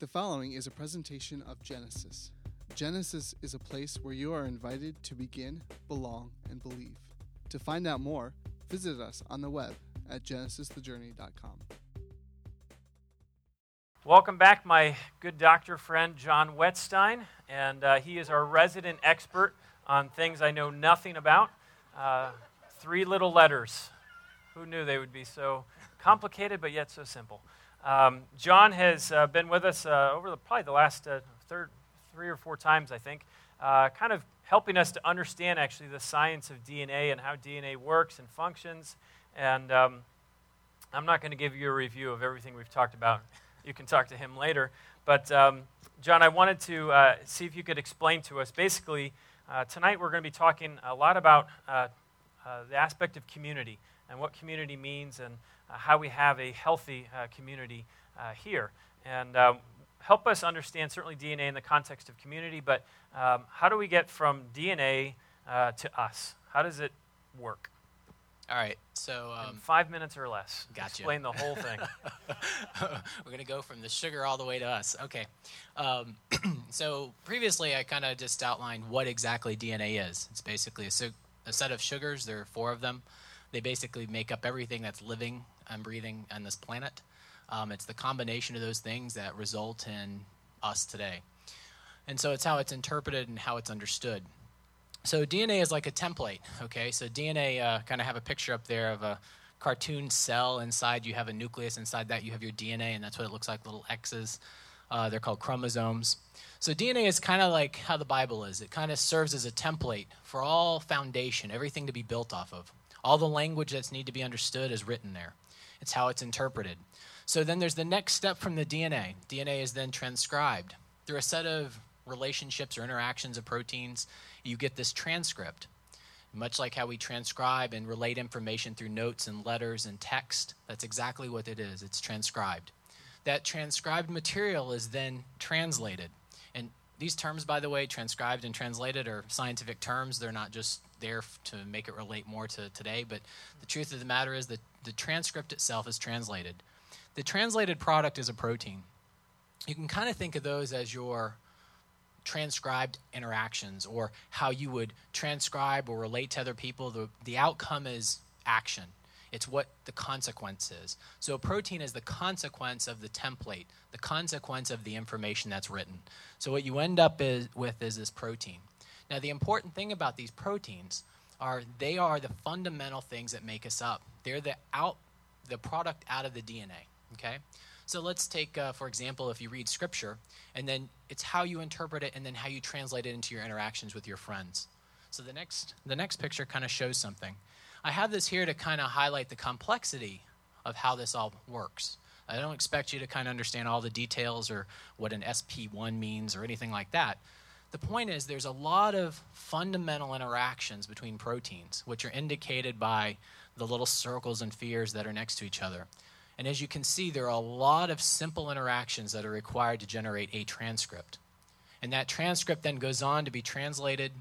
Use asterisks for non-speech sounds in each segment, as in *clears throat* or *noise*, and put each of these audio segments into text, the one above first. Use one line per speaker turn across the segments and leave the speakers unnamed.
The following is a presentation of Genesis. Genesis is a place where you are invited to begin, belong, and believe. To find out more, visit us on the web at genesisthejourney.com.
Welcome back, my good doctor friend John Wetstein, and uh, he is our resident expert on things I know nothing about. Uh, three little letters. Who knew they would be so complicated but yet so simple? Um, John has uh, been with us uh, over the, probably the last uh, third, three or four times, I think, uh, kind of helping us to understand actually the science of DNA and how DNA works and functions. And um, I'm not going to give you a review of everything we've talked about. You can talk to him later. But um, John, I wanted to uh, see if you could explain to us. Basically, tonight we're going to be talking a lot about the aspect of community and what community means and how we have a healthy uh, community uh, here. And um, help us understand certainly DNA in the context of community, but um, how do we get from DNA to us? How does it work?
All right, so um,
five minutes or less.
Gotcha.
Explain the whole thing. *laughs*
We're gonna go from the sugar all the way to us. Okay. Um, *clears throat* so previously, I kind of just outlined what exactly DNA is. It's basically a, su- a, set of sugars. There are four of them. They basically make up everything that's living and breathing on this planet. Um, it's the combination of those things that result in us today. And so it's how it's interpreted and how it's understood. So DNA is like a template, okay? So DNA, uh, kind of have a picture up there of a cartoon cell. Inside you have a nucleus. Inside that you have your DNA, and that's what it looks like, little X's. Uh, they're called chromosomes. So DNA is kind of like how the Bible is. It kind of serves as a template for all foundation, everything to be built off of. All the language that's need to be understood is written there. It's how it's interpreted. So then there's the next step from the DNA. DNA is then transcribed. Through a set of relationships or interactions of proteins, you get this transcript. Much like how we transcribe and relate information through notes and letters and text, that's exactly what it is. It's transcribed. That transcribed material is then translated. And these terms, by the way, transcribed and translated, are scientific terms. They're not just there to make it relate more to today. But the truth of the matter is that the transcript itself is translated. The translated product is a protein. You can kind of think of those as your transcribed interactions or how you would transcribe or relate to other people. The, the outcome is action. It's what the consequence is. So a protein is the consequence of the template, the consequence of the information that's written. So what you end up is, with is this protein. Now the important thing about these proteins are they are the fundamental things that make us up. They're the out the product out of the DNA. Okay, so let's take uh, for example if you read scripture and then it's how you interpret it and then how you translate it into your interactions with your friends. So the next the next picture kind of shows something. I have this here to kind of highlight the complexity of how this all works. I don't expect you to kind of understand all the details or what an SP1 means or anything like that. The point is, there's a lot of fundamental interactions between proteins, which are indicated by the little circles and spheres that are next to each other. And as you can see, there are a lot of simple interactions that are required to generate a transcript. And that transcript then goes on to be translated,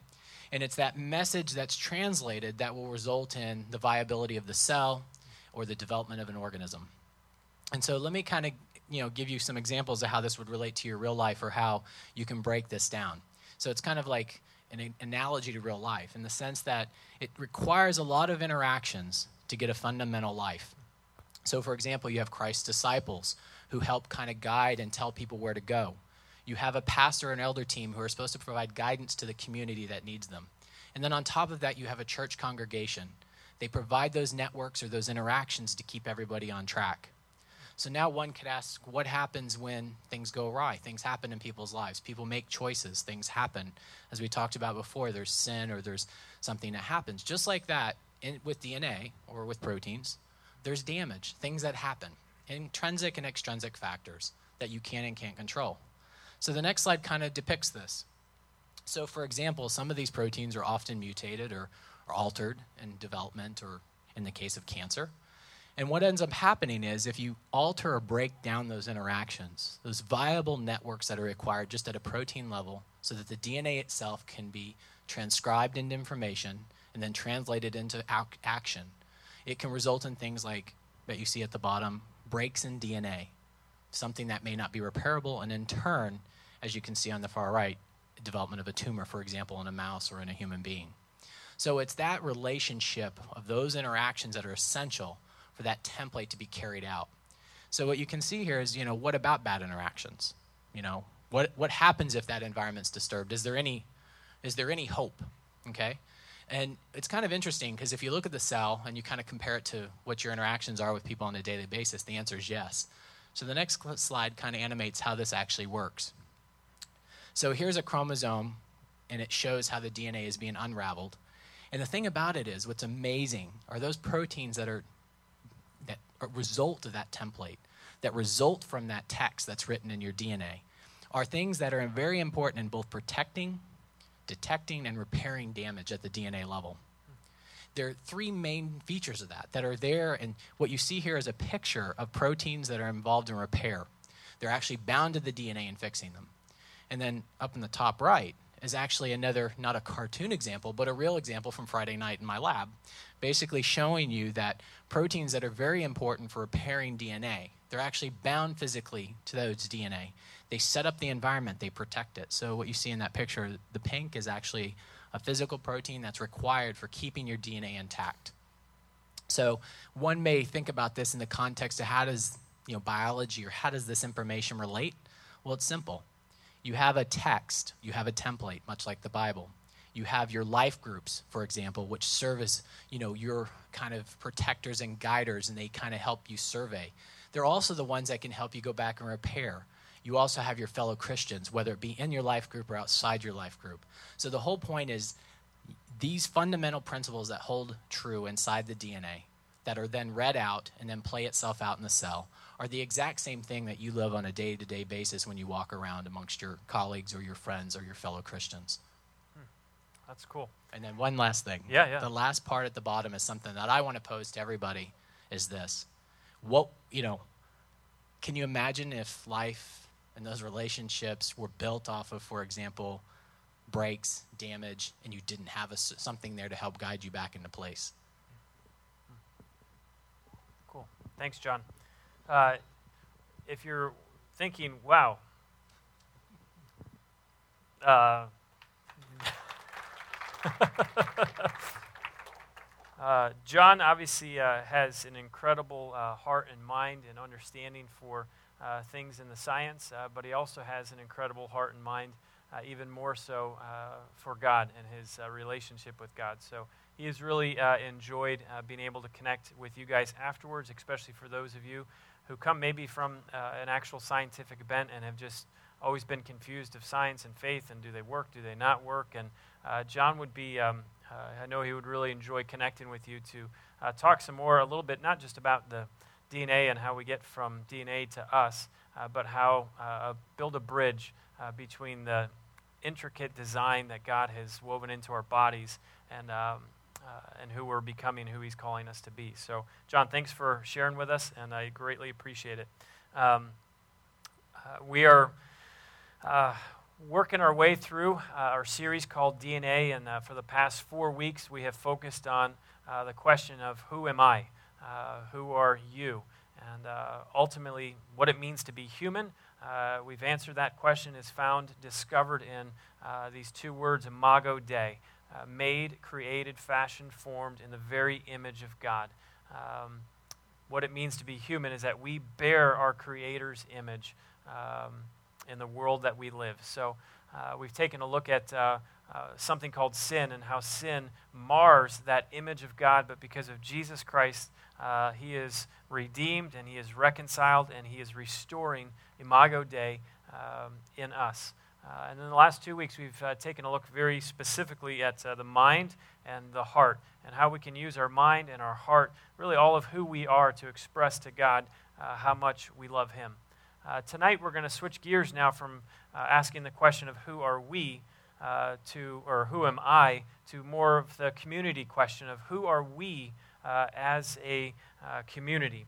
and it's that message that's translated that will result in the viability of the cell or the development of an organism. And so let me kind of you know, give you some examples of how this would relate to your real life or how you can break this down. So it's kind of like an analogy to real life in the sense that it requires a lot of interactions to get a fundamental life. So, for example, you have Christ's disciples who help kind of guide and tell people where to go. You have a pastor and elder team who are supposed to provide guidance to the community that needs them. And then on top of that, you have a church congregation. They provide those networks or those interactions to keep everybody on track. So now one could ask what happens when things go awry? Things happen in people's lives. People make choices, things happen. As we talked about before, there's sin or there's something that happens. Just like that, in, with DNA or with proteins, there's damage, things that happen, intrinsic and extrinsic factors that you can and can't control. So the next slide kind of depicts this. So, for example, some of these proteins are often mutated or, or altered in development or in the case of cancer. And what ends up happening is if you alter or break down those interactions, those viable networks that are required just at a protein level, so that the DNA itself can be transcribed into information and then translated into ac- action, it can result in things like that you see at the bottom breaks in DNA, something that may not be repairable, and in turn, as you can see on the far right, development of a tumor, for example, in a mouse or in a human being. So it's that relationship of those interactions that are essential for that template to be carried out. So what you can see here is, you know, what about bad interactions? You know, what what happens if that environment's disturbed? Is there any is there any hope? Okay? And it's kind of interesting because if you look at the cell and you kind of compare it to what your interactions are with people on a daily basis, the answer is yes. So the next slide kind of animates how this actually works. So here's a chromosome, and it shows how the DNA is being unraveled. And the thing about it is, what's amazing are those proteins that are result of that template, that result from that text that's written in your DNA, are things that are very important in both protecting, detecting, and repairing damage at the DNA level. There are three main features of that that are there, and what you see here is a picture of proteins that are involved in repair. They're actually bound to the DNA and fixing them. And then up in the top right, is actually another, not a cartoon example, but a real example from Friday night in my lab, basically showing you that proteins that are very important for repairing DNA, they're actually bound physically to those DNA. They set up the environment, they protect it. So, what you see in that picture, the pink is actually a physical protein that's required for keeping your DNA intact. So, one may think about this in the context of how does you know, biology or how does this information relate? Well, it's simple you have a text, you have a template, much like the Bible. You have your life groups, for example, which serve as, you know, your kind of protectors and guiders, and they kind of help you survey. They're also the ones that can help you go back and repair. You also have your fellow Christians, whether it be in your life group or outside your life group. So the whole point is these fundamental principles that hold true inside the DNA that are then read out and then play itself out in the cell are the exact same thing that you live on a day to day basis when you walk around amongst your colleagues or your friends or your fellow Christians.
Hmm. That's cool.
And then one last thing.
Yeah, yeah.
The last part at the bottom is something that I want to pose to everybody is this. What, you know, can you imagine if life and those relationships were built off of, for example, breaks, damage, and you didn't have a, something there to help guide you back into place?
Cool. Thanks, John. Uh, if you're thinking, wow, uh, *laughs* uh, John obviously uh, has an incredible uh, heart and mind and understanding for uh, things in the science, but he also has an incredible heart and mind, even more so for God and his relationship with God. So he has really enjoyed being able to connect with you guys afterwards, especially for those of you who come maybe from uh, an actual scientific bent and have just always been confused of science and faith and do they work, do they not work. And uh, John would be, um, uh, I know he would really enjoy connecting with you to uh, talk some more, a little bit, not just about the DNA and how we get from DNA to us, uh, but how build a bridge between the intricate design that God has woven into our bodies and um, and who we're becoming, who He's calling us to be. So, John, thanks for sharing with us, and I greatly appreciate it. Um, uh, we are uh, working our way through uh, our series called DNA, and uh, for the past four weeks, we have focused on uh, the question of who am I? who are you? And ultimately, what it means to be human. we've answered that question, is found, discovered in these two words, imago Dei uh, made, created, fashioned, formed in the very image of God. Um, what it means to be human is that we bear our Creator's image um, in the world that we live. So uh, we've taken a look at uh, uh, something called sin and how sin mars that image of God, but because of Jesus Christ, uh, He is redeemed and He is reconciled and He is restoring Imago Dei um, in us. Uh, and in the last two weeks, we've uh, taken a look very specifically at uh, the mind and the heart, and how we can use our mind and our heart, really all of who we are, to express to God uh, how much we love Him. Uh, tonight, we're going to switch gears now from uh, asking the question of who are we to, or who am I, to more of the community question of who are we as a community.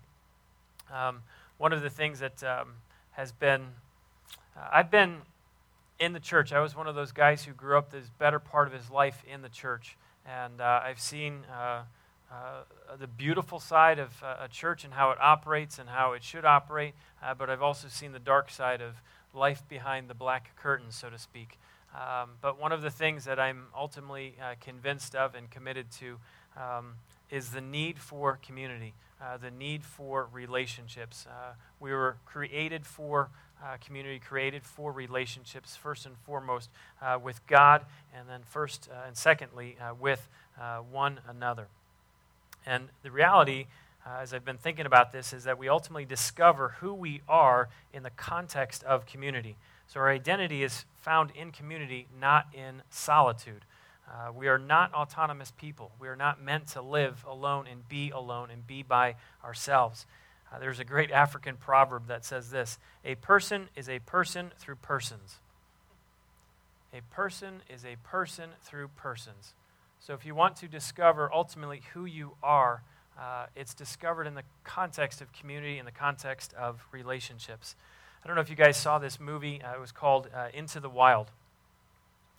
Um, one of the things that um, has been, I've been in the church. I was one of those guys who grew up this better part of his life in the church. And uh, I've seen uh, uh, the beautiful side of uh, a church and how it operates and how it should operate, uh, but I've also seen the dark side of life behind the black curtain, so to speak. Um, but one of the things that I'm ultimately uh, convinced of and committed to um, is the need for community, the need for relationships. We were created for uh, community, created for relationships, first and foremost uh, with God, and then first uh, and secondly with one another. And the reality, as I've been thinking about this, is that we ultimately discover who we are in the context of community. So our identity is found in community, not in solitude. Uh, we are not autonomous people. We are not meant to live alone and be alone and be by ourselves. Uh, there's a great African proverb that says this A person is a person through persons. A person is a person through persons. So if you want to discover ultimately who you are, uh, it's discovered in the context of community, in the context of relationships. I don't know if you guys saw this movie. Uh, it was called uh, Into the Wild.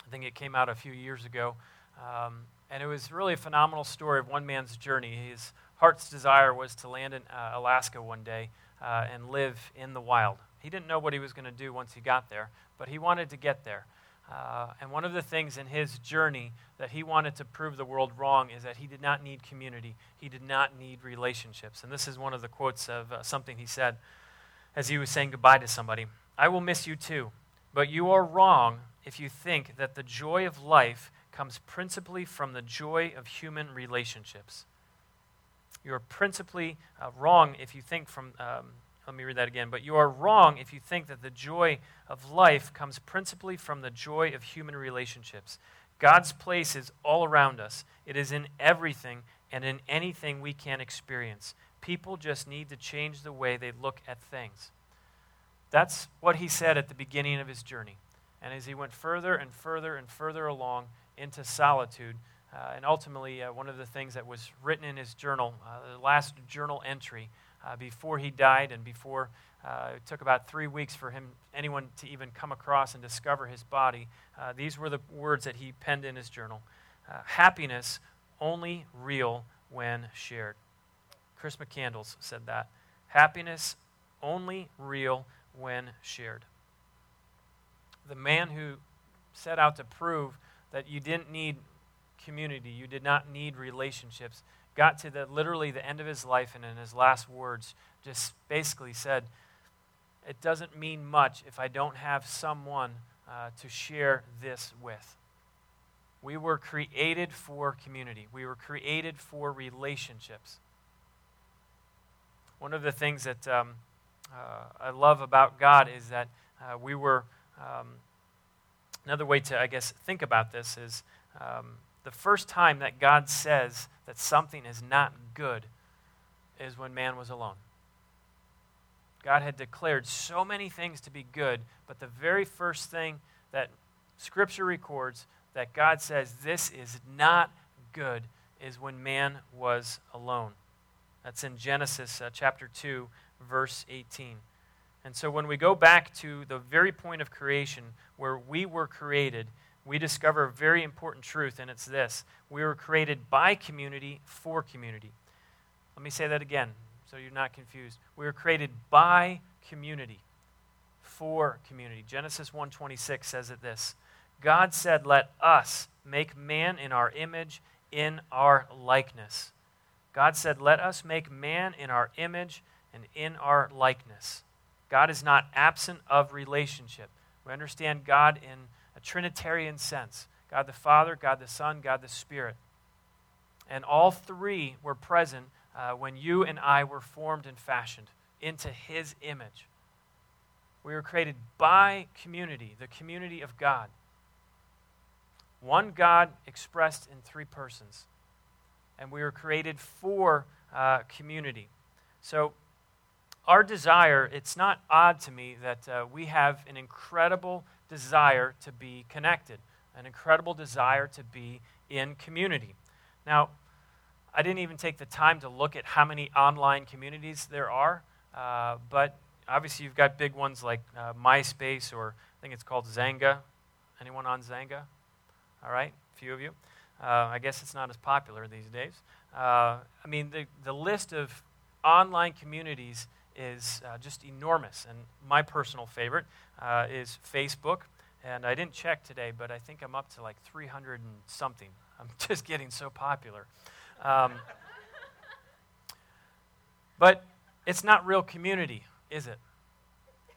I think it came out a few years ago. Um, and it was really a phenomenal story of one man's journey. His heart's desire was to land in uh, Alaska one day uh, and live in the wild. He didn't know what he was going to do once he got there, but he wanted to get there. Uh, and one of the things in his journey that he wanted to prove the world wrong is that he did not need community. He did not need relationships. And this is one of the quotes of uh, something he said as he was saying goodbye to somebody I will miss you too, but you are wrong if you think that the joy of life comes principally from the joy of human relationships. You are principally uh, wrong if you think from, um, let me read that again, but you are wrong if you think that the joy of life comes principally from the joy of human relationships. God's place is all around us, it is in everything and in anything we can experience. People just need to change the way they look at things. That's what he said at the beginning of his journey. And as he went further and further and further along into solitude, uh, and ultimately, uh, one of the things that was written in his journal, uh, the last journal entry uh, before he died, and before uh, it took about three weeks for him, anyone to even come across and discover his body, these were the words that he penned in his journal Happiness only real when shared. Chris McCandless said that. Happiness only real when shared. The man who set out to prove that you didn't need community, you did not need relationships, got to the literally the end of his life and in his last words just basically said, It doesn't mean much if I don't have someone uh, to share this with. We were created for community. We were created for relationships. One of the things that um, uh, I love about God is that uh, we were. Um, another way to, I guess, think about this is um, the first time that God says that something is not good is when man was alone. God had declared so many things to be good, but the very first thing that Scripture records that God says this is not good is when man was alone. That's in Genesis uh, chapter 2, verse 18. And so when we go back to the very point of creation where we were created, we discover a very important truth, and it's this we were created by community for community. Let me say that again so you're not confused. We were created by community for community. Genesis 1:26 says it this. God said, "Let us make man in our image, in our likeness." God said, Let us make man in our image and in our likeness. God is not absent of relationship. We understand God in a Trinitarian sense God the Father, God the Son, God the Spirit. And all three were present uh, when you and I were formed and fashioned into His image. We were created by community, the community of God. One God expressed in three persons and we were created for uh, community. So, our desire, it's not odd to me that uh, we have an incredible desire to be connected, an incredible desire to be in community. Now, I didn't even take the time to look at how many online communities there are, uh, but obviously you've got big ones like uh, MySpace or I think it's called Xanga. Anyone on Xanga? All right, a few of you. Uh, I guess it's not as popular these days. Uh, I mean, the, the list of online communities is uh, just enormous. And my personal favorite uh, is Facebook. And I didn't check today, but I think I'm up to like 300 and something. *laughs* I'm just getting so popular. Um, *laughs* but it's not real community, is it?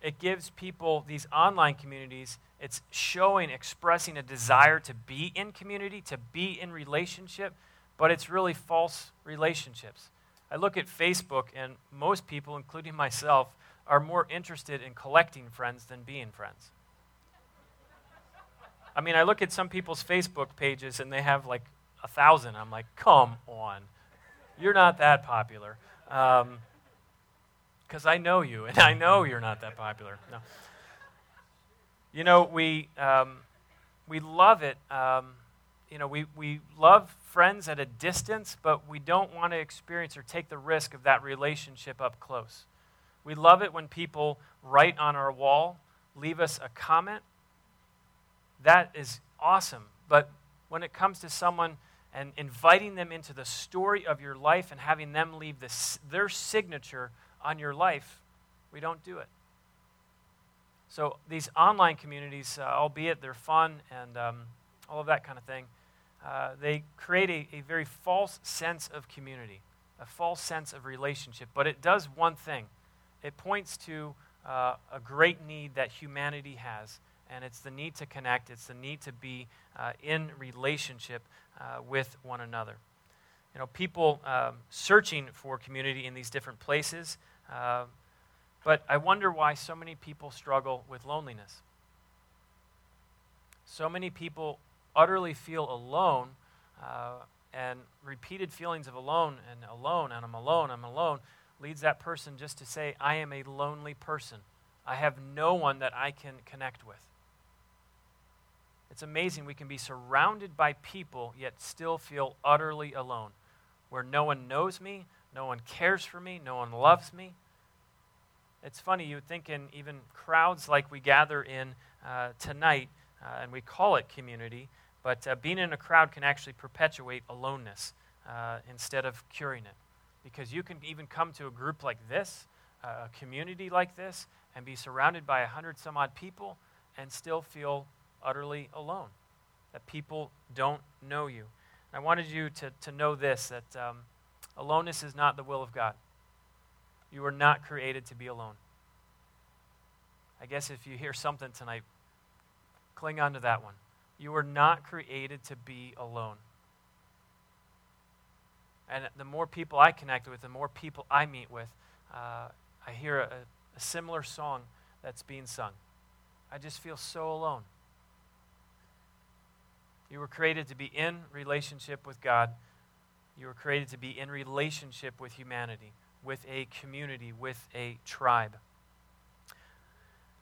It gives people these online communities, it's showing, expressing a desire to be in community, to be in relationship, but it's really false relationships. I look at Facebook, and most people, including *laughs* myself, are more interested in collecting friends than being friends. I mean, I look at some people's Facebook pages and they have like a thousand. I'm like, come on. You're not that popular. Because um, I know you, and I know you're not that popular. No. You know, we, um, we love it. Um, you know, we, we love friends at a distance, but we don't want to experience or take the risk of that relationship up close. We love it when people write on our wall, leave us a comment. That is awesome. But when it comes to someone and inviting them into the story of your life and having them leave their signature on your life, we don't do it. So these online communities, uh, albeit they're fun and um, all of that kind of thing, uh, they create a, a very false sense of community, a false sense of relationship. But it does one thing it points to uh, a great need that humanity has, and it's the need to connect, it's the need to be uh, in relationship uh, with one another. You know, people um, searching for community in these different places, uh, but I wonder why so many people struggle with loneliness. So many people utterly feel alone, uh, and repeated feelings of alone and alone, and I'm alone, I'm alone, leads that person just to say, I am a lonely person. I have no one that I can connect with. It's amazing we can be surrounded by people yet still feel utterly alone, where no one knows me, no one cares for me, no one loves me. It's funny, you would think in even crowds like we gather in uh, tonight, uh, and we call it community, but uh, being in a crowd can actually perpetuate aloneness uh, instead of curing it. Because you can even come to a group like this, a community like this, and be surrounded by a hundred some odd people and still feel utterly alone, that people don't know you. And I wanted you to, to know this that um, aloneness is not the will of God. You were not created to be alone. I guess if you hear something tonight, cling on to that one. You were not created to be alone. And the more people I connect with, the more people I meet with, uh, I hear a, a similar song that's being sung. I just feel so alone. You were created to be in relationship with God. You were created to be in relationship with humanity, with a community, with a tribe.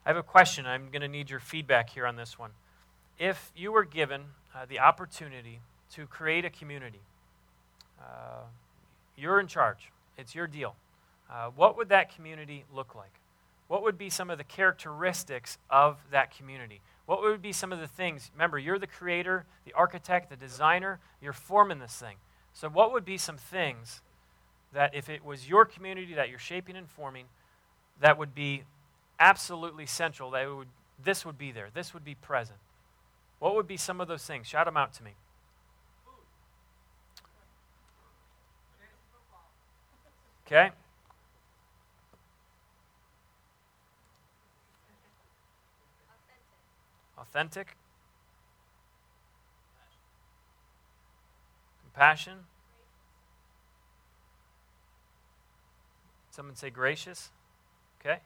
I have a question. I'm going to need your feedback here on this one. If you were given uh, the opportunity to create a community, uh, you're in charge, it's your deal. Uh, what would that community look like? What would be some of the characteristics of that community? What would be some of the things? Remember, you're the creator, the architect, the designer, you're forming this thing. So, what would be some things that, if it was your community that you're shaping and forming, that would be absolutely central? That would, this would be there, this would be present. What would be some of those things? Shout them out to me. Okay? Authentic. Compassion. Someone say gracious. Okay?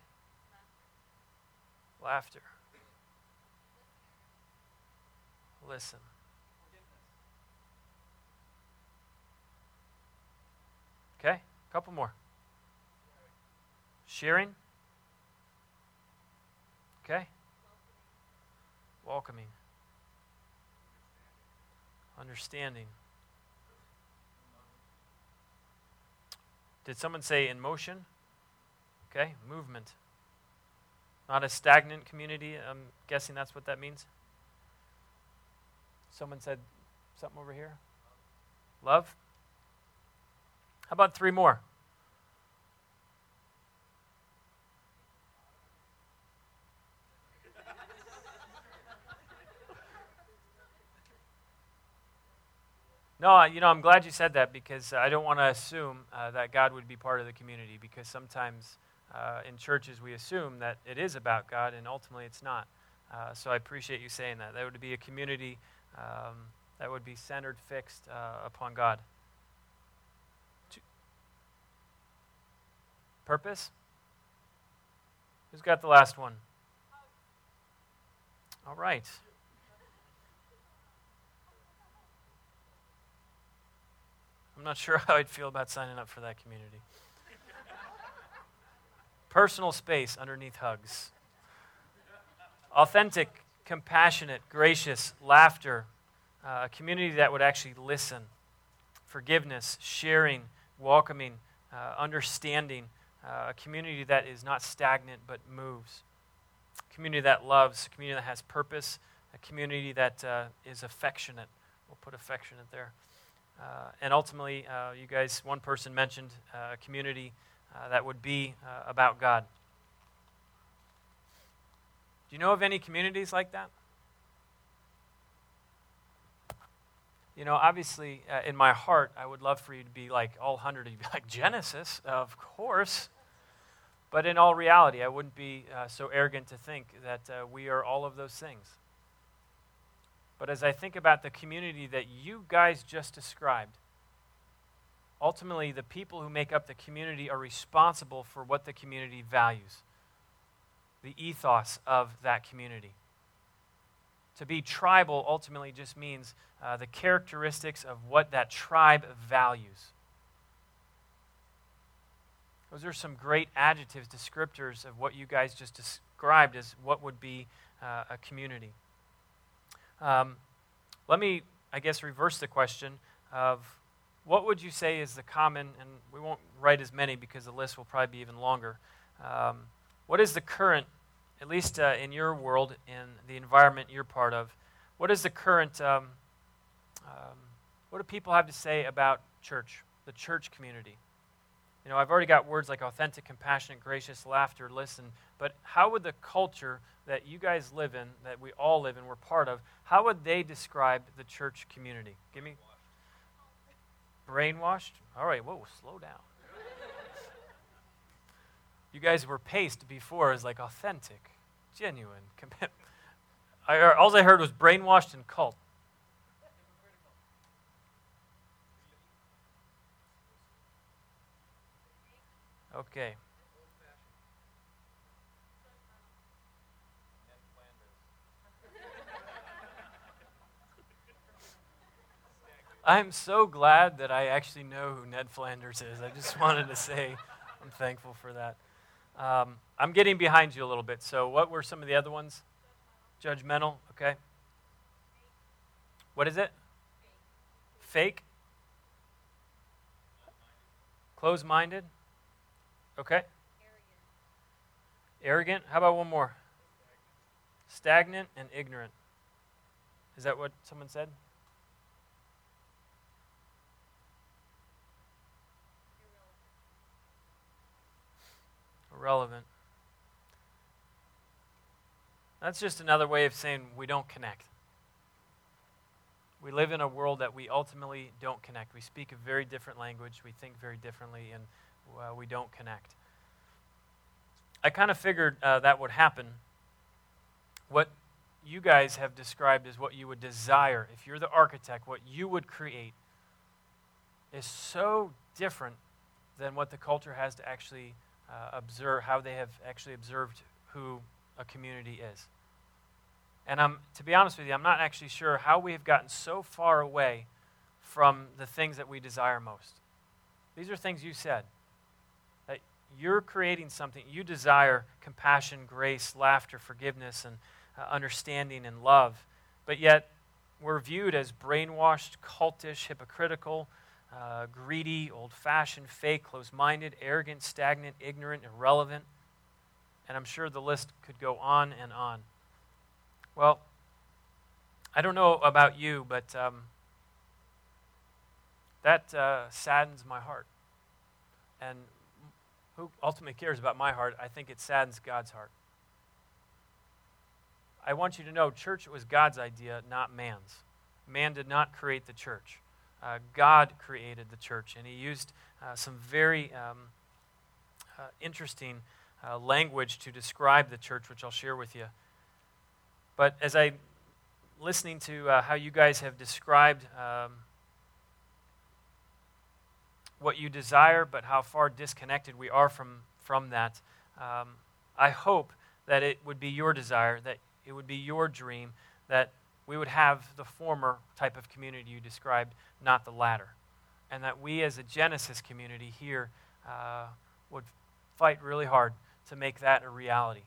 Laughter. Listen. Okay? Couple more. Sharing. Okay? Welcoming. Understanding. Did someone say in motion? Okay, movement. Not a stagnant community. I'm guessing that's what that means. Someone said Something over here? Love? How about three more? No, you know, I'm glad you said that because I don't want to assume uh, that God would be part of the community because sometimes uh, in churches we assume that it is about God and ultimately it's not. Uh, so I appreciate you saying that. That would be a community um, that would be centered, fixed uh, upon God. Purpose? Who's got the last one? All right. I'm not sure *laughs* how I'd feel about signing up for that community. Personal space underneath hugs. Authentic, compassionate, gracious, laughter. Uh, a community that would actually listen. Forgiveness, sharing, welcoming, uh, understanding. Uh, a community that is not stagnant but moves. A community that loves. A community that has purpose. A community that uh, is affectionate. We'll put affectionate there. Uh, and ultimately, uh, you guys, one person mentioned uh, a community that would be about God. Do you know of any communities like that? You know, obviously, uh, in my heart, I would love for you to be like all 100 of you, *laughs* like Genesis, of course. But in all reality, I wouldn't be uh, so arrogant to think that uh, we are all of those things. But as I think about the community that you guys just described, ultimately the people who make up the community are responsible for what the community values, the ethos of that community. To be tribal ultimately just means uh, the characteristics of what that tribe values. Those are some great adjectives, descriptors of what you guys just described as what would be uh, a community. Um, let me, I guess, reverse the question of what would you say is the common, and we won't write as many because the list will probably be even longer. Um, what is the current, at least uh, in your world, in the environment you're part of, what is the current, um, um, what do people have to say about church, the church community? You know, I've already got words like authentic, compassionate, gracious, laughter, listen, but how would the culture that you guys live in, that we all live in, we're part of, how would they describe the church community? Give me. Brainwashed? All right, whoa, slow down. *laughs* you guys were paced before as like authentic, genuine. *laughs* I, all I heard was brainwashed and cult. Okay. I'm so glad that I actually know who Ned Flanders is. I just wanted to say I'm thankful for that. Um, I'm getting behind you a little bit. So, what were some of the other ones? Judgmental, okay. What is it? Fake? Close minded? Okay. Arrogant. How about one more? Stagnant and ignorant. Is that what someone said? relevant. That's just another way of saying we don't connect. We live in a world that we ultimately don't connect. We speak a very different language, we think very differently, and uh, we don't connect. I kind of figured uh, that would happen. What you guys have described as what you would desire, if you're the architect, what you would create, is so different than what the culture has to actually uh, observe how they have actually observed who a community is. And I'm, to be honest with you, I'm not actually sure how we have gotten so far away from the things that we desire most. These are things you said. That you're creating something. You desire compassion, grace, laughter, forgiveness, and uh, understanding and love. But yet, we're viewed as brainwashed, cultish, hypocritical, uh, greedy, old fashioned, fake, close minded, arrogant, stagnant, ignorant, irrelevant. And I'm sure the list could go on and on. Well, I don't know about you, but um, that uh, saddens my heart. And who ultimately cares about my heart? I think it saddens God's heart. I want you to know church was God's idea, not man's. Man did not create the church. Uh, God created the church, and He used uh, some very um, uh, interesting uh, language to describe the church, which I'll share with you. But as I listening to uh, how you guys have described um, what you desire, but how far disconnected we are from from that, um, I hope that it would be your desire, that it would be your dream, that we would have the former type of community you described, not the latter. And that we as a Genesis community here uh, would fight really hard to make that a reality.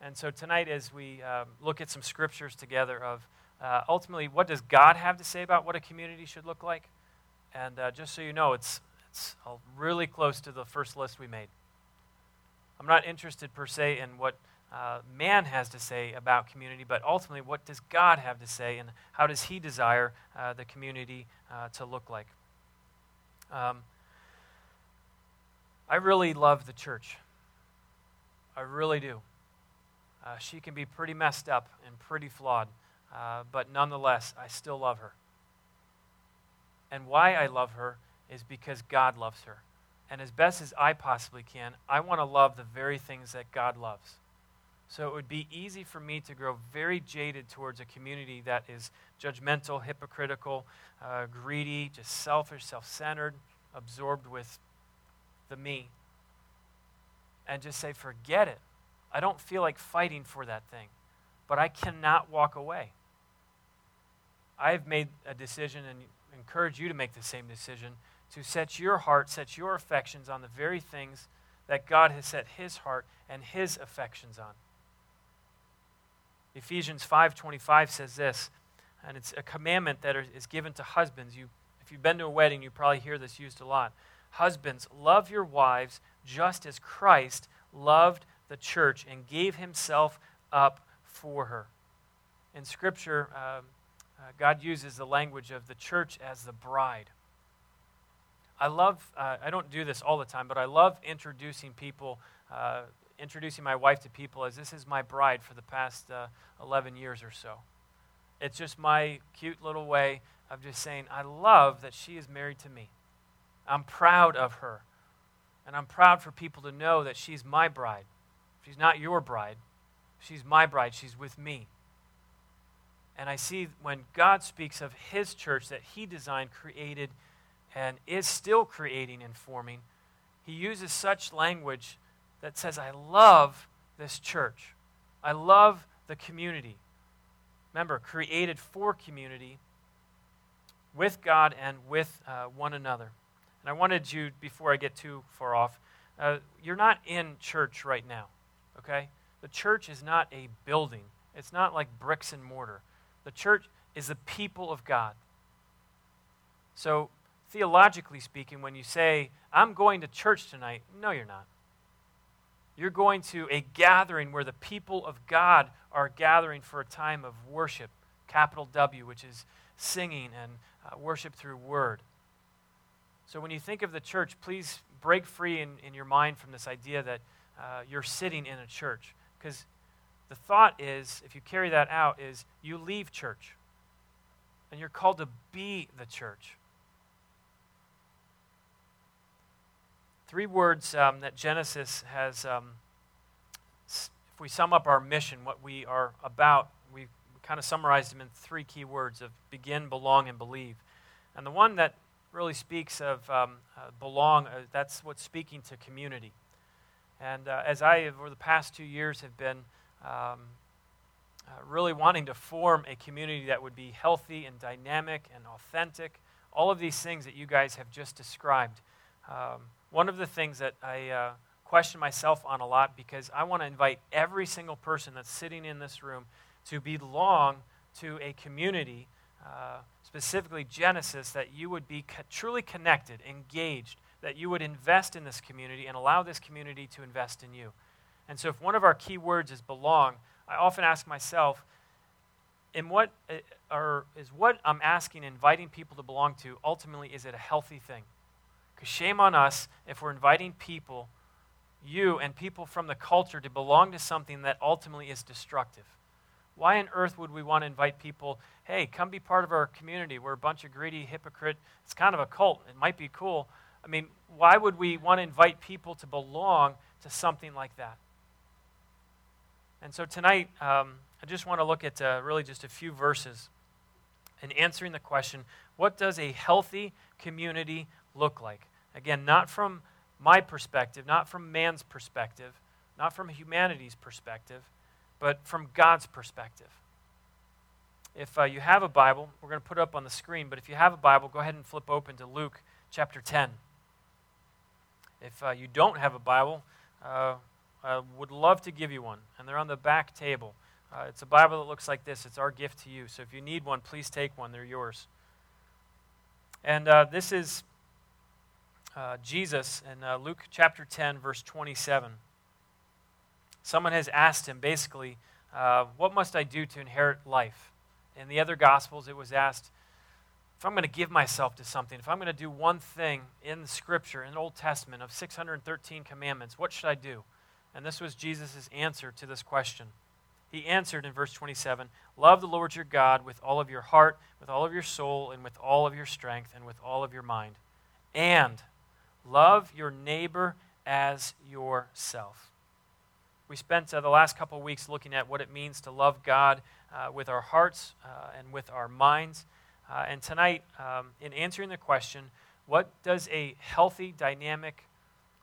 And so tonight, as we um, look at some scriptures together of uh, ultimately what does God have to say about what a community should look like, and uh, just so you know, it's, it's really close to the first list we made. I'm not interested per se in what uh, man has to say about community, but ultimately, what does God have to say, and how does He desire uh, the community uh, to look like? Um, I really love the church. I really do. Uh, she can be pretty messed up and pretty flawed, uh, but nonetheless, I still love her. And why I love her is because God loves her. And as best as I possibly can, I want to love the very things that God loves. So it would be easy for me to grow very jaded towards a community that is judgmental, hypocritical, uh, greedy, just selfish, self centered, absorbed with the me. And just say, forget it. I don't feel like fighting for that thing, but I cannot walk away. I've made a decision and encourage you to make the same decision to set your heart, set your affections on the very things that God has set his heart and his affections on. Ephesians 5:25 says this, and it's a commandment that is given to husbands. You if you've been to a wedding, you probably hear this used a lot. Husbands, love your wives just as Christ loved the church and gave himself up for her. In Scripture, uh, uh, God uses the language of the church as the bride. I love, uh, I don't do this all the time, but I love introducing people, uh, introducing my wife to people as this is my bride for the past uh, 11 years or so. It's just my cute little way of just saying, I love that she is married to me. I'm proud of her. And I'm proud for people to know that she's my bride. She's not your bride. She's my bride. She's with me. And I see when God speaks of his church that he designed, created, and is still creating and forming, he uses such language that says, I love this church. I love the community. Remember, created for community with God and with uh, one another. And I wanted you, before I get too far off, uh, you're not in church right now okay? The church is not a building, it's not like bricks and mortar. The church is the people of God. So, theologically speaking, when you say, I'm going to church tonight, no, you're not. You're going to a gathering where the people of God are gathering for a time of worship, capital W, which is singing and uh, worship through word. So when you think of the church, please break free in, in your mind from this idea that uh, you're sitting in a church. Because the thought is, if you carry that out, is you leave church. And you're called to be the church. Three words um, that Genesis has, um, if we sum up our mission, what we are about, we kind of summarized them in three key words of begin, belong, and believe. And the one that really speaks of um, uh, belong, uh, that's what's speaking to community. And uh, as I, over the past two years, have been um, uh, really wanting to form a community that would be healthy and dynamic and authentic, all of these things that you guys have just described. Um, one of the things that I uh, question myself on a lot because I want to invite every single person that's sitting in this room to belong to a community, uh, specifically Genesis, that you would be co- truly connected, engaged, that you would invest in this community and allow this community to invest in you. And so, if one of our key words is belong, I often ask myself, in what uh, or is what I'm asking, inviting people to belong to, ultimately, is it a healthy thing? Because shame on us if we're inviting people, you and people from the culture, to belong to something that ultimately is destructive. Why on earth would we want to invite people, hey, come be part of our community? We're a bunch of greedy hypocrite. It's kind of a cult. It might be cool. I mean, why would we want to invite people to belong to something like that? And so tonight, um, I just want to look at uh, really just a few verses and answering the question what does a healthy community look like? Again, not from my perspective, not from man's perspective, not from humanity's perspective, but from God's perspective. If uh, you have a Bible, we're going to put it up on the screen, but if you have a Bible, go ahead and flip open to Luke chapter 10. If uh, you don't have a Bible, uh, I would love to give you one, and they're on the back table. Uh, it's a Bible that looks like this. It's our gift to you. So if you need one, please take one. They're yours. And uh, this is uh, Jesus in Luke chapter 10, verse 27. Someone has asked him basically, uh, What must I do to inherit life? In the other Gospels, it was asked, If I'm going to give myself to something, if I'm going to do one thing in the Scripture, in the Old Testament of 613 commandments, what should I do? And this was Jesus' answer to this question. He answered in verse 27 Love the Lord your God with all of your heart, with all of your soul, and with all of your strength, and with all of your mind. And love your neighbor as yourself. We spent uh, the last couple of weeks looking at what it means to love God uh, with our hearts uh, and with our minds. Uh, and tonight, um, in answering the question, what does a healthy, dynamic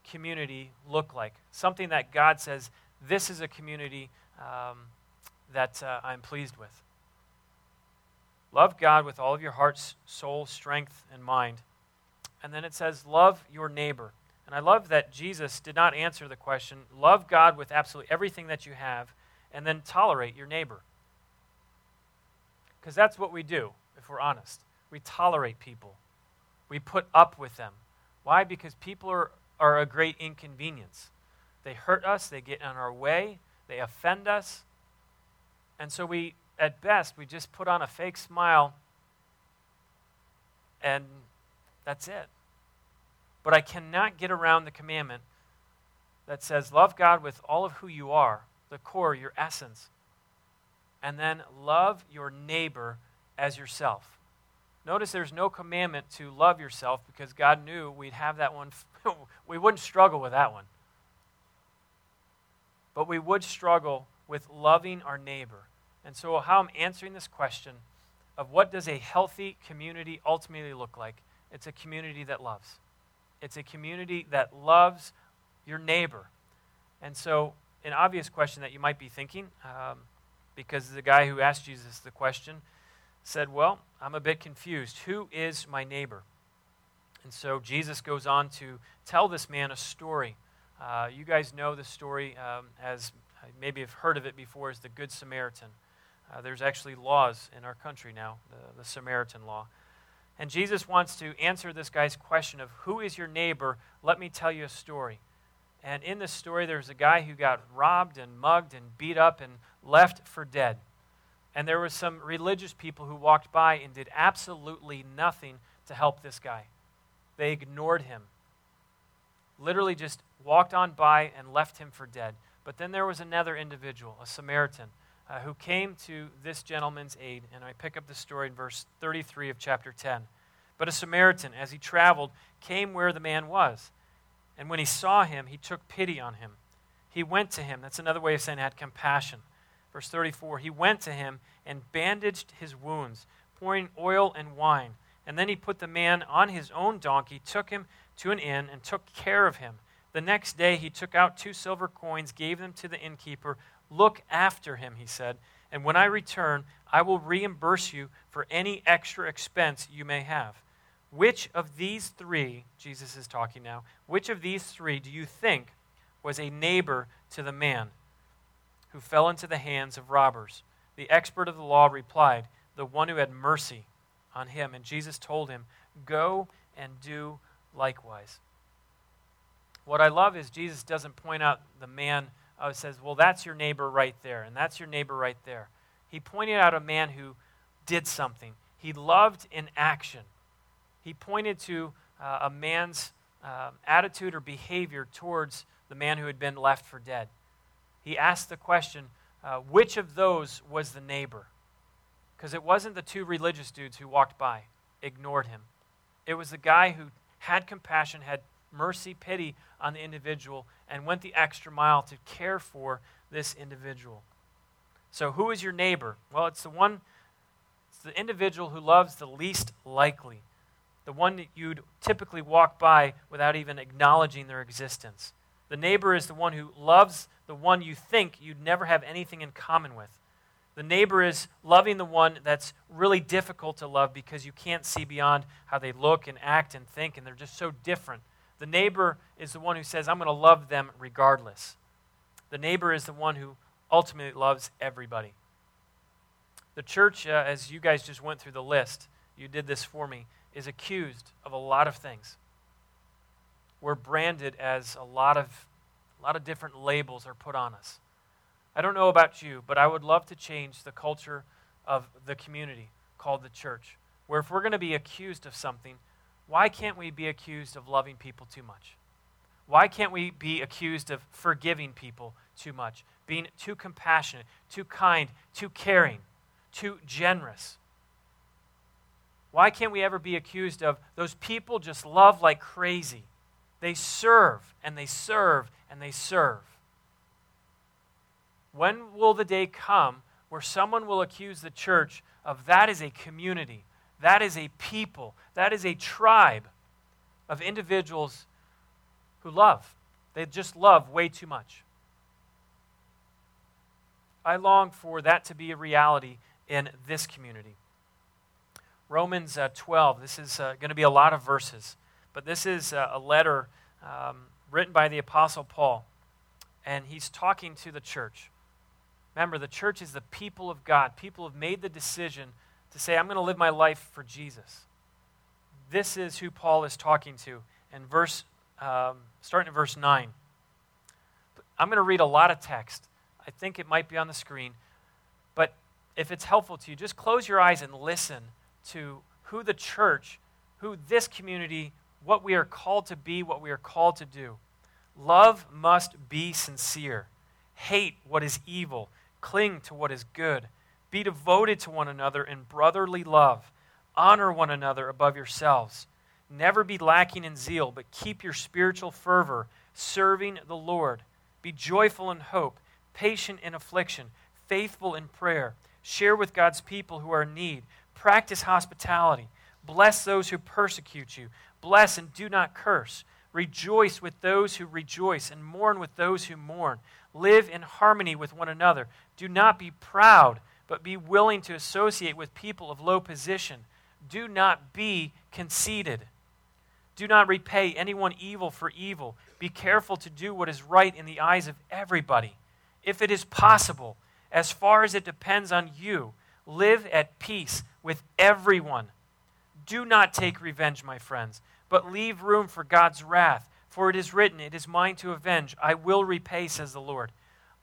community look like? Something that God says, this is a community um, that uh, I'm pleased with. Love God with all of your heart, soul, strength, and mind. And then it says, love your neighbor. And I love that Jesus did not answer the question, love God with absolutely everything that you have, and then tolerate your neighbor. Because that's what we do, if we're honest. We tolerate people, we put up with them. Why? Because people are, are a great inconvenience. They hurt us, they get in our way, they offend us, and so we, at best, we just put on a fake smile and that's it. But I cannot get around the commandment that says, Love God with all of who you are, the core, your essence, and then love your neighbor as yourself. Notice there's no commandment to love yourself because God knew we'd have that one. *laughs* we wouldn't struggle with that one. But we would struggle with loving our neighbor. And so, how I'm answering this question of what does a healthy community ultimately look like? It's a community that loves. It's a community that loves your neighbor. And so, an obvious question that you might be thinking, um, because the guy who asked Jesus the question said, Well, I'm a bit confused. Who is my neighbor? And so Jesus goes on to tell this man a story. Uh, you guys know the story um, as maybe have heard of it before as the Good Samaritan. Uh, there's actually laws in our country now, the, the Samaritan law. And Jesus wants to answer this guy's question of who is your neighbor? Let me tell you a story. And in this story, there's a guy who got robbed and mugged and beat up and left for dead. And there were some religious people who walked by and did absolutely nothing to help this guy. They ignored him. Literally just walked on by and left him for dead. But then there was another individual, a Samaritan, uh, who came to this gentleman's aid. And I pick up the story in verse 33 of chapter 10. But a Samaritan, as he traveled, came where the man was. And when he saw him, he took pity on him. He went to him. That's another way of saying had compassion. Verse 34 He went to him and bandaged his wounds, pouring oil and wine. And then he put the man on his own donkey, took him to an inn, and took care of him. The next day he took out two silver coins, gave them to the innkeeper, Look after him, he said, and when I return, I will reimburse you for any extra expense you may have. Which of these three, Jesus is talking now, which of these three do you think was a neighbor to the man who fell into the hands of robbers? The expert of the law replied, The one who had mercy on him. And Jesus told him, Go and do likewise. What I love is Jesus doesn't point out the man uh, says, well, that's your neighbor right there, and that's your neighbor right there. He pointed out a man who did something. He loved in action. He pointed to uh, a man's uh, attitude or behavior towards the man who had been left for dead. He asked the question uh, which of those was the neighbor? Because it wasn't the two religious dudes who walked by, ignored him. It was the guy who had compassion, had mercy, pity on the individual, and went the extra mile to care for this individual. So, who is your neighbor? Well, it's the one, it's the individual who loves the least likely, the one that you'd typically walk by without even acknowledging their existence. The neighbor is the one who loves the one you think you'd never have anything in common with. The neighbor is loving the one that's really difficult to love because you can't see beyond how they look and act and think, and they're just so different. The neighbor is the one who says, I'm going to love them regardless. The neighbor is the one who ultimately loves everybody. The church, uh, as you guys just went through the list, you did this for me, is accused of a lot of things. We're branded as a lot of, a lot of different labels are put on us. I don't know about you, but I would love to change the culture of the community called the church. Where if we're going to be accused of something, why can't we be accused of loving people too much? Why can't we be accused of forgiving people too much, being too compassionate, too kind, too caring, too generous? Why can't we ever be accused of those people just love like crazy? They serve and they serve and they serve. When will the day come where someone will accuse the church of that is a community, that is a people, that is a tribe of individuals who love? They just love way too much. I long for that to be a reality in this community. Romans uh, 12, this is uh, going to be a lot of verses, but this is uh, a letter um, written by the Apostle Paul, and he's talking to the church. Remember, the church is the people of God. People have made the decision to say, I'm going to live my life for Jesus. This is who Paul is talking to. And verse, um, starting at verse 9. I'm going to read a lot of text. I think it might be on the screen. But if it's helpful to you, just close your eyes and listen to who the church, who this community, what we are called to be, what we are called to do. Love must be sincere. Hate what is evil Cling to what is good. Be devoted to one another in brotherly love. Honor one another above yourselves. Never be lacking in zeal, but keep your spiritual fervor, serving the Lord. Be joyful in hope, patient in affliction, faithful in prayer. Share with God's people who are in need. Practice hospitality. Bless those who persecute you. Bless and do not curse. Rejoice with those who rejoice, and mourn with those who mourn. Live in harmony with one another. Do not be proud, but be willing to associate with people of low position. Do not be conceited. Do not repay anyone evil for evil. Be careful to do what is right in the eyes of everybody. If it is possible, as far as it depends on you, live at peace with everyone. Do not take revenge, my friends, but leave room for God's wrath. For it is written, It is mine to avenge. I will repay, says the Lord.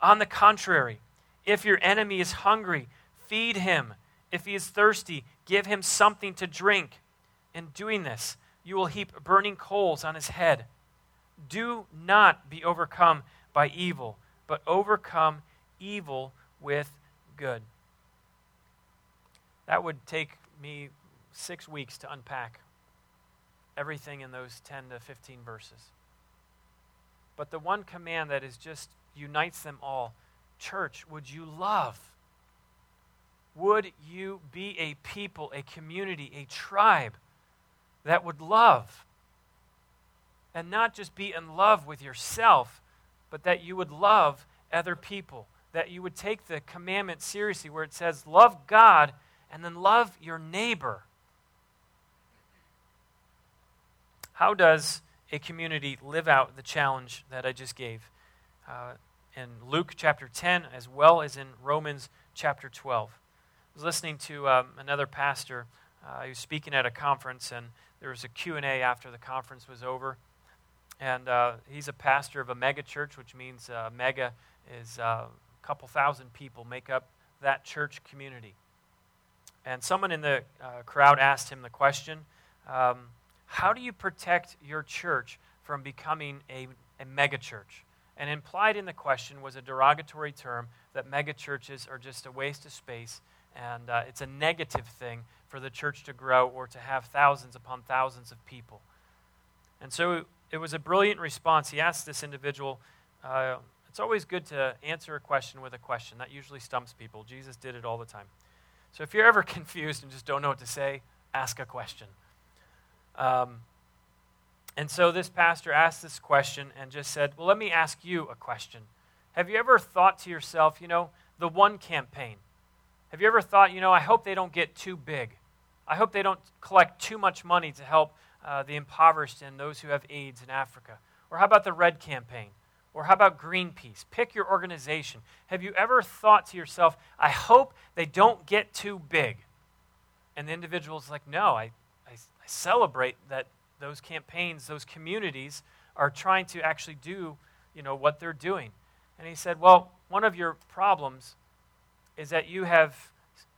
On the contrary, if your enemy is hungry, feed him. If he is thirsty, give him something to drink. In doing this, you will heap burning coals on his head. Do not be overcome by evil, but overcome evil with good. That would take me six weeks to unpack everything in those 10 to 15 verses. But the one command that is just unites them all church, would you love? Would you be a people, a community, a tribe that would love? And not just be in love with yourself, but that you would love other people. That you would take the commandment seriously, where it says, Love God and then love your neighbor. How does a community live out the challenge that I just gave uh, in Luke chapter 10 as well as in Romans chapter 12. Was listening to um, another pastor. Uh, he was speaking at a conference, and there was a Q&A after the conference was over. And uh, he's a pastor of a mega church, which means uh, mega is uh, a couple thousand people make up that church community. And someone in the uh, crowd asked him the question um, How do you protect your church from becoming a, a megachurch? And implied in the question was a derogatory term that megachurches are just a waste of space and uh, it's a negative thing for the church to grow or to have thousands upon thousands of people. And so it was a brilliant response. He asked this individual, uh, It's always good to answer a question with a question. That usually stumps people. Jesus did it all the time. So if you're ever *laughs* confused and just don't know what to say, ask a question. Um, and so this pastor asked this question and just said, Well, let me ask you a question. Have you ever thought to yourself, you know, the one campaign? Have you ever thought, you know, I hope they don't get too big? I hope they don't collect too much money to help uh, the impoverished and those who have AIDS in Africa? Or how about the Red Campaign? Or how about Greenpeace? Pick your organization. Have you ever thought to yourself, I hope they don't get too big? And the individual's like, no, I, I, I celebrate that those campaigns, those communities are trying to actually do, you know, what they're doing. And he said, well, one of your problems is that you have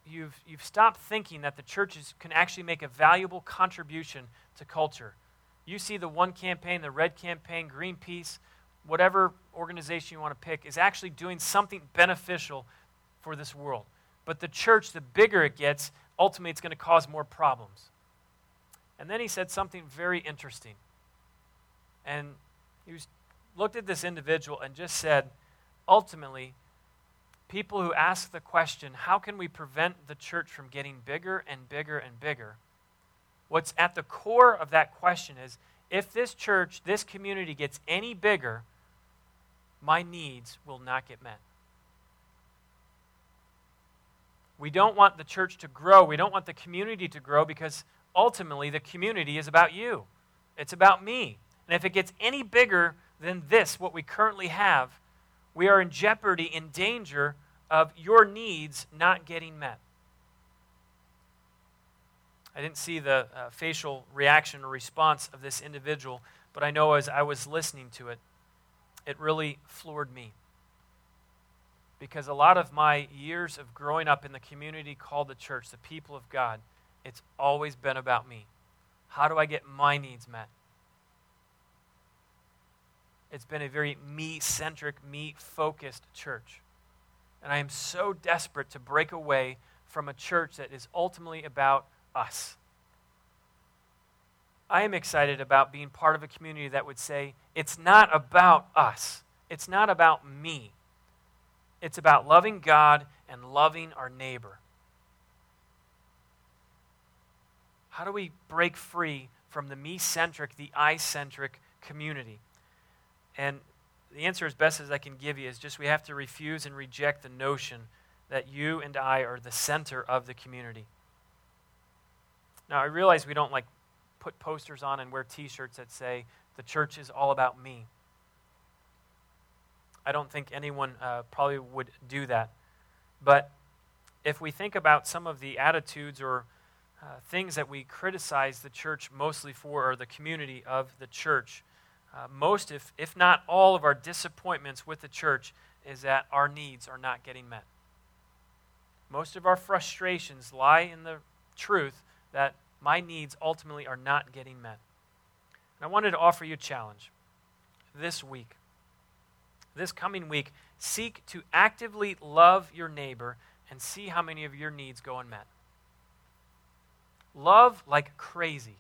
you've, you've stopped thinking that the churches can actually make a valuable contribution to culture. You see the one campaign, the red campaign, Greenpeace, whatever organization you want to pick, is actually doing something beneficial for this world. But the church, the bigger it gets, ultimately it's going to cause more problems. And then he said something very interesting. And he was, looked at this individual and just said, ultimately, people who ask the question, how can we prevent the church from getting bigger and bigger and bigger? What's at the core of that question is if this church, this community gets any bigger, my needs will not get met. We don't want the church to grow. We don't want the community to grow because ultimately the community is about you. It's about me. And if it gets any bigger than this, what we currently have, we are in jeopardy, in danger of your needs not getting met. I didn't see the uh, facial reaction or response of this individual, but I know as I was listening to it, it really floored me. Because a lot of my years of growing up in the community called the church, the people of God, it's always been about me. How do I get my needs met? It's been a very me centric, me focused church. And I am so desperate to break away from a church that is ultimately about us. I am excited about being part of a community that would say, it's not about us, it's not about me. It's about loving God and loving our neighbor. How do we break free from the me centric, the I centric community? And the answer, as best as I can give you, is just we have to refuse and reject the notion that you and I are the center of the community. Now, I realize we don't like put posters on and wear t shirts that say, the church is all about me. I don't think anyone uh, probably would do that. But if we think about some of the attitudes or uh, things that we criticize the church mostly for, or the community of the church, uh, most, if, if not all, of our disappointments with the church is that our needs are not getting met. Most of our frustrations lie in the truth that my needs ultimately are not getting met. And I wanted to offer you a challenge this week. This coming week, seek to actively love your neighbor and see how many of your needs go unmet. Love like crazy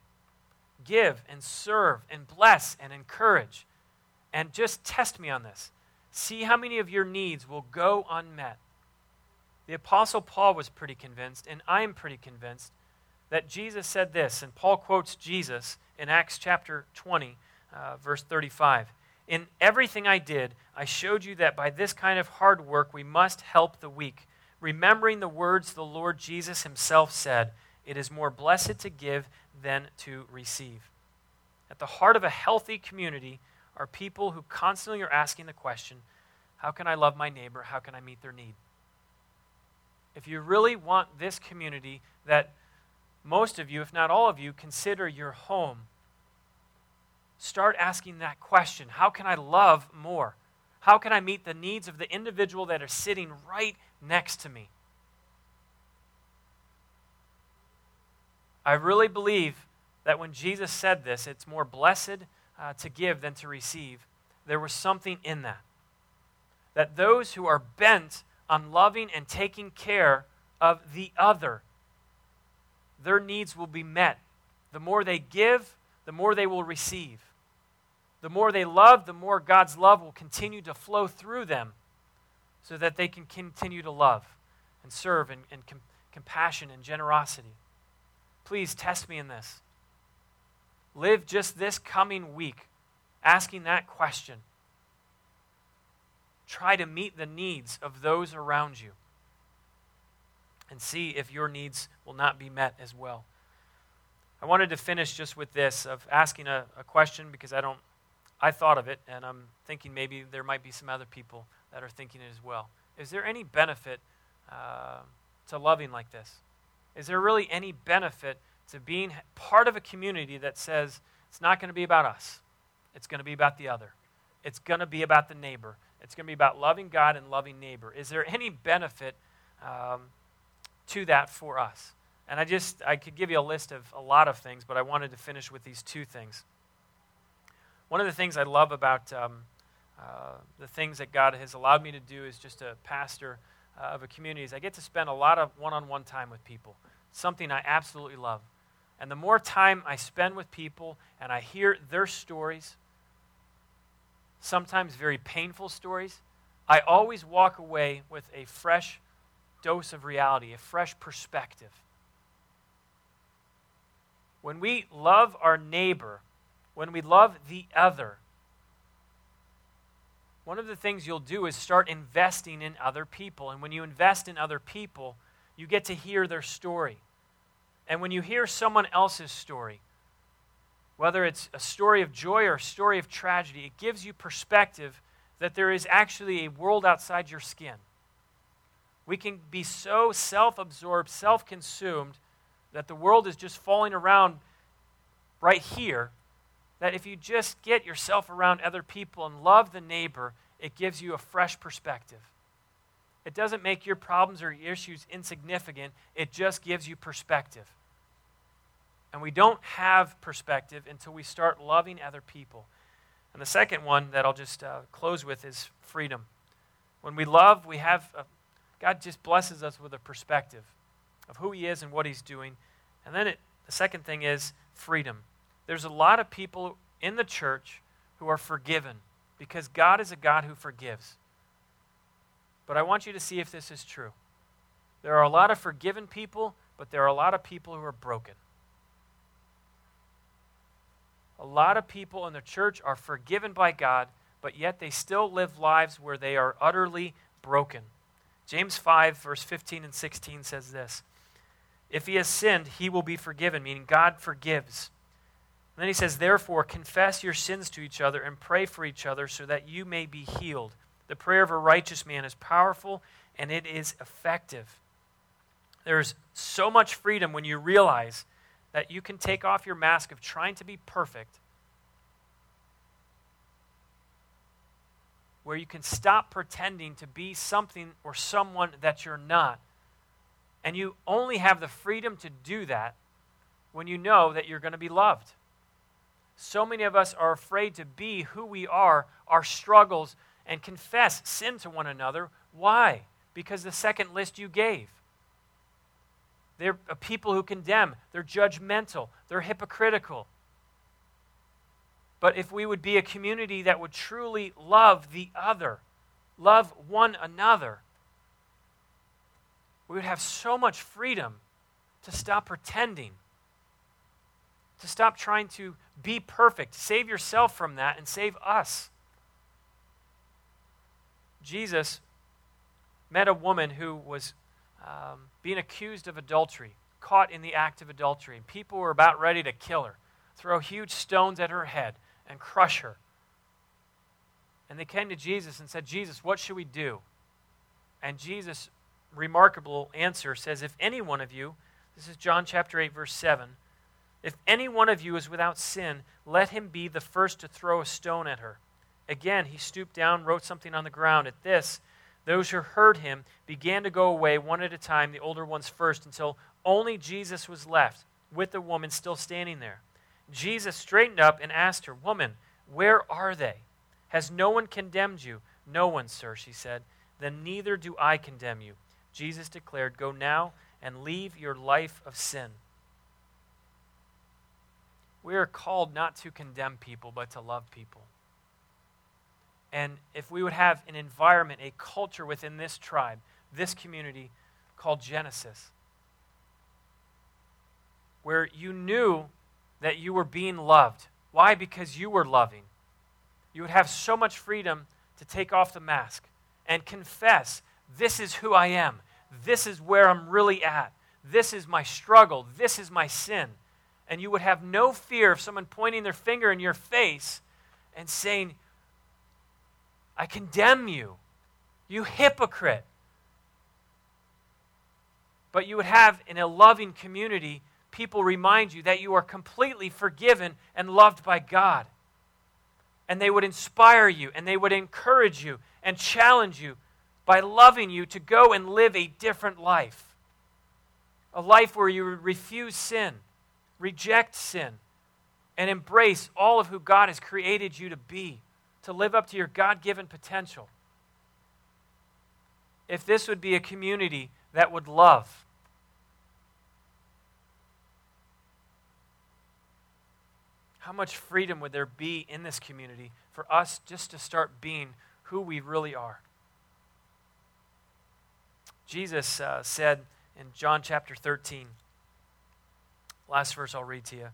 give and serve and bless and encourage. And just test me on this. See how many of your needs will go unmet. The Apostle Paul was pretty convinced, and I'm pretty convinced, that Jesus said this, and Paul quotes Jesus in Acts chapter 20, uh, verse 35. In everything I did, I showed you that by this kind of hard work we must help the weak, remembering the words the Lord Jesus himself said It is more blessed to give than to receive. At the heart of a healthy community are people who constantly are asking the question how can I love my neighbor? How can I meet their need? If you really want this community that most of you, if not all of you, consider your home, start asking that question How can I love more? How can I meet the needs of the individual that are sitting right next to me? I really believe that when Jesus said this, it's more blessed uh, to give than to receive. There was something in that. That those who are bent on loving and taking care of the other, their needs will be met. The more they give, the more they will receive. The more they love, the more God's love will continue to flow through them so that they can continue to love and serve and, and com- compassion and generosity. Please test me in this. Live just this coming week asking that question. Try to meet the needs of those around you and see if your needs will not be met as well. I wanted to finish just with this of asking a, a question because I don't I thought of it and I'm thinking maybe there might be some other people that are thinking it as well. Is there any benefit uh, to loving like this? Is there really any benefit to being part of a community that says it's not going to be about us? It's going to be about the other. It's going to be about the neighbor. It's going to be about loving God and loving neighbor. Is there any benefit um, to that for us? And I just, I could give you a list of a lot of things, but I wanted to finish with these two things. One of the things I love about um, uh, the things that God has allowed me to do is just a pastor uh, of a community is I get to spend a lot of one on one time with people, something I absolutely love. And the more time I spend with people and I hear their stories, sometimes very painful stories, I always walk away with a fresh dose of reality, a fresh perspective. When we love our neighbor, when we love the other, one of the things you'll do is start investing in other people. And when you invest in other people, you get to hear their story. And when you hear someone else's story, whether it's a story of joy or a story of tragedy, it gives you perspective that there is actually a world outside your skin. We can be so self absorbed, self consumed, that the world is just falling around right here that if you just get yourself around other people and love the neighbor, it gives you a fresh perspective. It doesn't make your problems or your issues insignificant, it just gives you perspective. And we don't have perspective until we start loving other people. And the second one that I'll just uh, close with is freedom. When we love, we have, a, God just blesses us with a perspective of who He is and what He's doing. And then it, the second thing is freedom. There's a lot of people in the church who are forgiven because God is a God who forgives. But I want you to see if this is true. There are a lot of forgiven people, but there are a lot of people who are broken. A lot of people in the church are forgiven by God, but yet they still live lives where they are utterly broken. James 5, verse 15 and 16 says this If he has sinned, he will be forgiven, meaning God forgives. Then he says, Therefore, confess your sins to each other and pray for each other so that you may be healed. The prayer of a righteous man is powerful and it is effective. There's so much freedom when you realize that you can take off your mask of trying to be perfect, where you can stop pretending to be something or someone that you're not. And you only have the freedom to do that when you know that you're going to be loved. So many of us are afraid to be who we are, our struggles, and confess sin to one another. Why? Because the second list you gave. They're people who condemn, they're judgmental, they're hypocritical. But if we would be a community that would truly love the other, love one another, we would have so much freedom to stop pretending to stop trying to be perfect. Save yourself from that and save us. Jesus met a woman who was um, being accused of adultery, caught in the act of adultery. And people were about ready to kill her, throw huge stones at her head, and crush her. And they came to Jesus and said, Jesus, what should we do? And Jesus' remarkable answer says, If any one of you, this is John chapter 8, verse 7, if any one of you is without sin, let him be the first to throw a stone at her. Again, he stooped down, wrote something on the ground. At this, those who heard him began to go away one at a time, the older ones first, until only Jesus was left. with the woman still standing there. Jesus straightened up and asked her, Woman, where are they? Has no one condemned you? No one, sir, she said. Then neither do I condemn you. Jesus declared, Go now and leave your life of sin. We are called not to condemn people, but to love people. And if we would have an environment, a culture within this tribe, this community called Genesis, where you knew that you were being loved. Why? Because you were loving. You would have so much freedom to take off the mask and confess this is who I am. This is where I'm really at. This is my struggle. This is my sin. And you would have no fear of someone pointing their finger in your face and saying, I condemn you, you hypocrite. But you would have in a loving community people remind you that you are completely forgiven and loved by God. And they would inspire you and they would encourage you and challenge you by loving you to go and live a different life. A life where you refuse sin, reject sin, and embrace all of who God has created you to be, to live up to your God given potential. If this would be a community that would love, how much freedom would there be in this community for us just to start being who we really are? Jesus uh, said in John chapter 13, last verse I'll read to you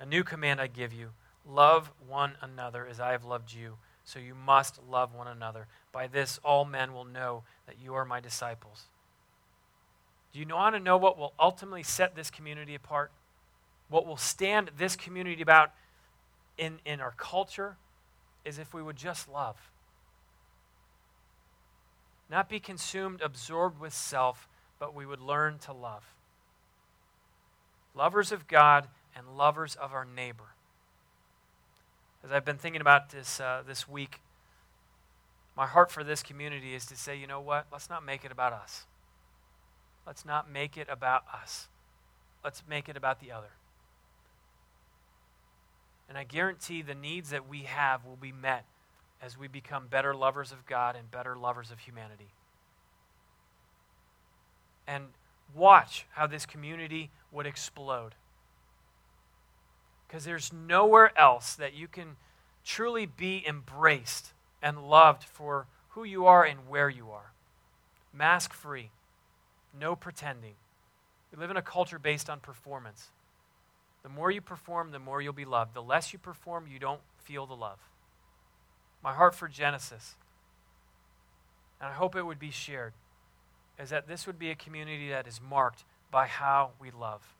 A new command I give you love one another as I have loved you. So you must love one another. By this, all men will know that you are my disciples. Do you want to know what will ultimately set this community apart? What will stand this community about in, in our culture is if we would just love. Not be consumed, absorbed with self, but we would learn to love. Lovers of God and lovers of our neighbor. As I've been thinking about this uh, this week, my heart for this community is to say, you know what? Let's not make it about us. Let's not make it about us. Let's make it about the other. And I guarantee the needs that we have will be met as we become better lovers of God and better lovers of humanity. And watch how this community would explode. Because there's nowhere else that you can truly be embraced and loved for who you are and where you are. Mask free, no pretending. We live in a culture based on performance. The more you perform, the more you'll be loved. The less you perform, you don't feel the love. My heart for Genesis, and I hope it would be shared, is that this would be a community that is marked by how we love.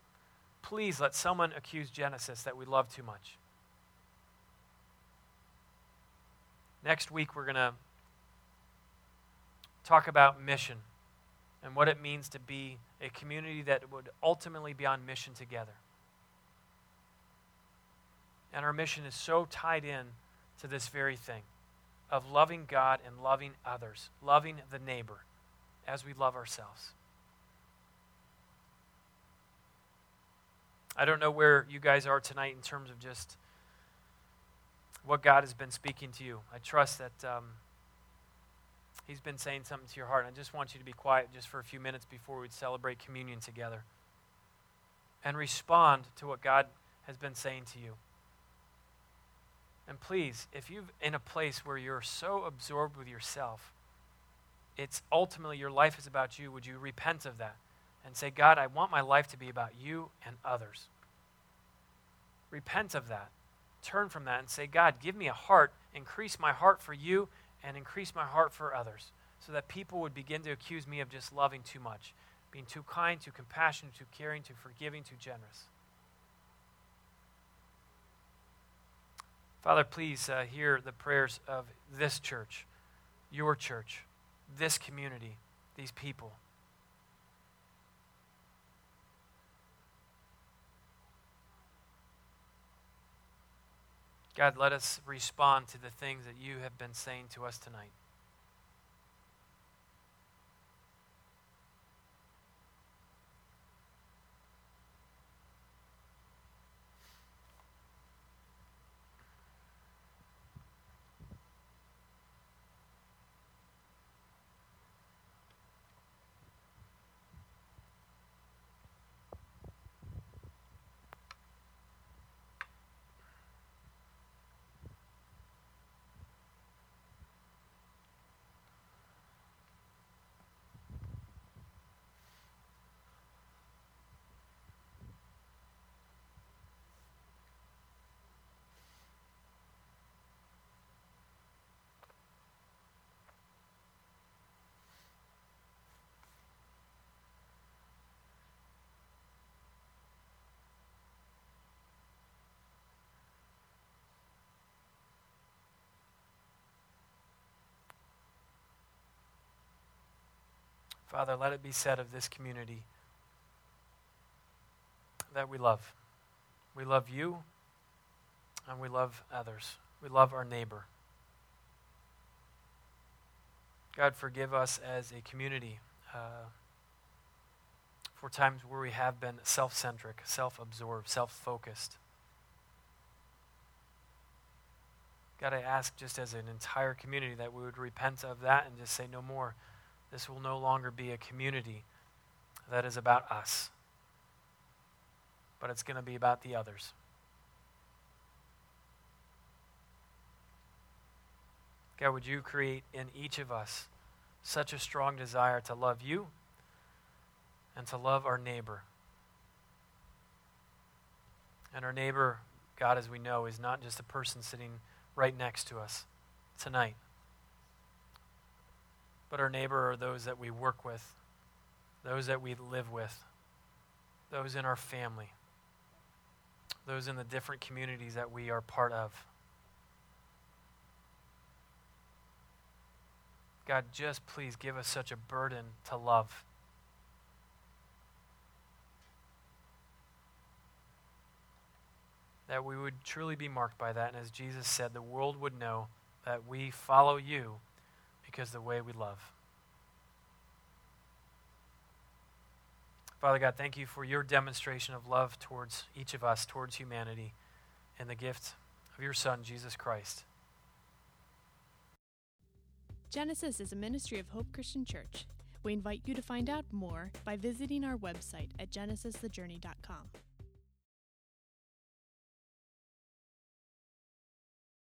Please let someone accuse Genesis that we love too much. Next week, we're going to talk about mission and what it means to be a community that would ultimately be on mission together. And our mission is so tied in to this very thing of loving God and loving others, loving the neighbor as we love ourselves. I don't know where you guys are tonight in terms of just what God has been speaking to you. I trust that um, He's been saying something to your heart. And I just want you to be quiet just for a few minutes before we celebrate communion together and respond to what God has been saying to you. And please, if you're in a place where you're so absorbed with yourself, it's ultimately your life is about you, would you repent of that and say, God, I want my life to be about you and others? Repent of that. Turn from that and say, God, give me a heart, increase my heart for you, and increase my heart for others, so that people would begin to accuse me of just loving too much, being too kind, too compassionate, too caring, too forgiving, too generous. Father, please uh, hear the prayers of this church, your church, this community, these people. God, let us respond to the things that you have been saying to us tonight. Father, let it be said of this community that we love. We love you and we love others. We love our neighbor. God, forgive us as a community uh, for times where we have been self centric, self absorbed, self focused. God, I ask just as an entire community that we would repent of that and just say no more. This will no longer be a community that is about us, but it's going to be about the others. God, would you create in each of us such a strong desire to love you and to love our neighbor? And our neighbor, God, as we know, is not just a person sitting right next to us tonight. But our neighbor are those that we work with, those that we live with, those in our family, those in the different communities that we are part of. God, just please give us such a burden to love. that we would truly be marked by that. And as Jesus said, the world would know that we follow you because the way we love. Father God, thank you for your demonstration of love towards each of us, towards humanity, and the gift of your Son, Jesus Christ.
Genesis is a ministry of Hope Christian Church. We invite you to find out more by visiting our website at genesisthejourney.com.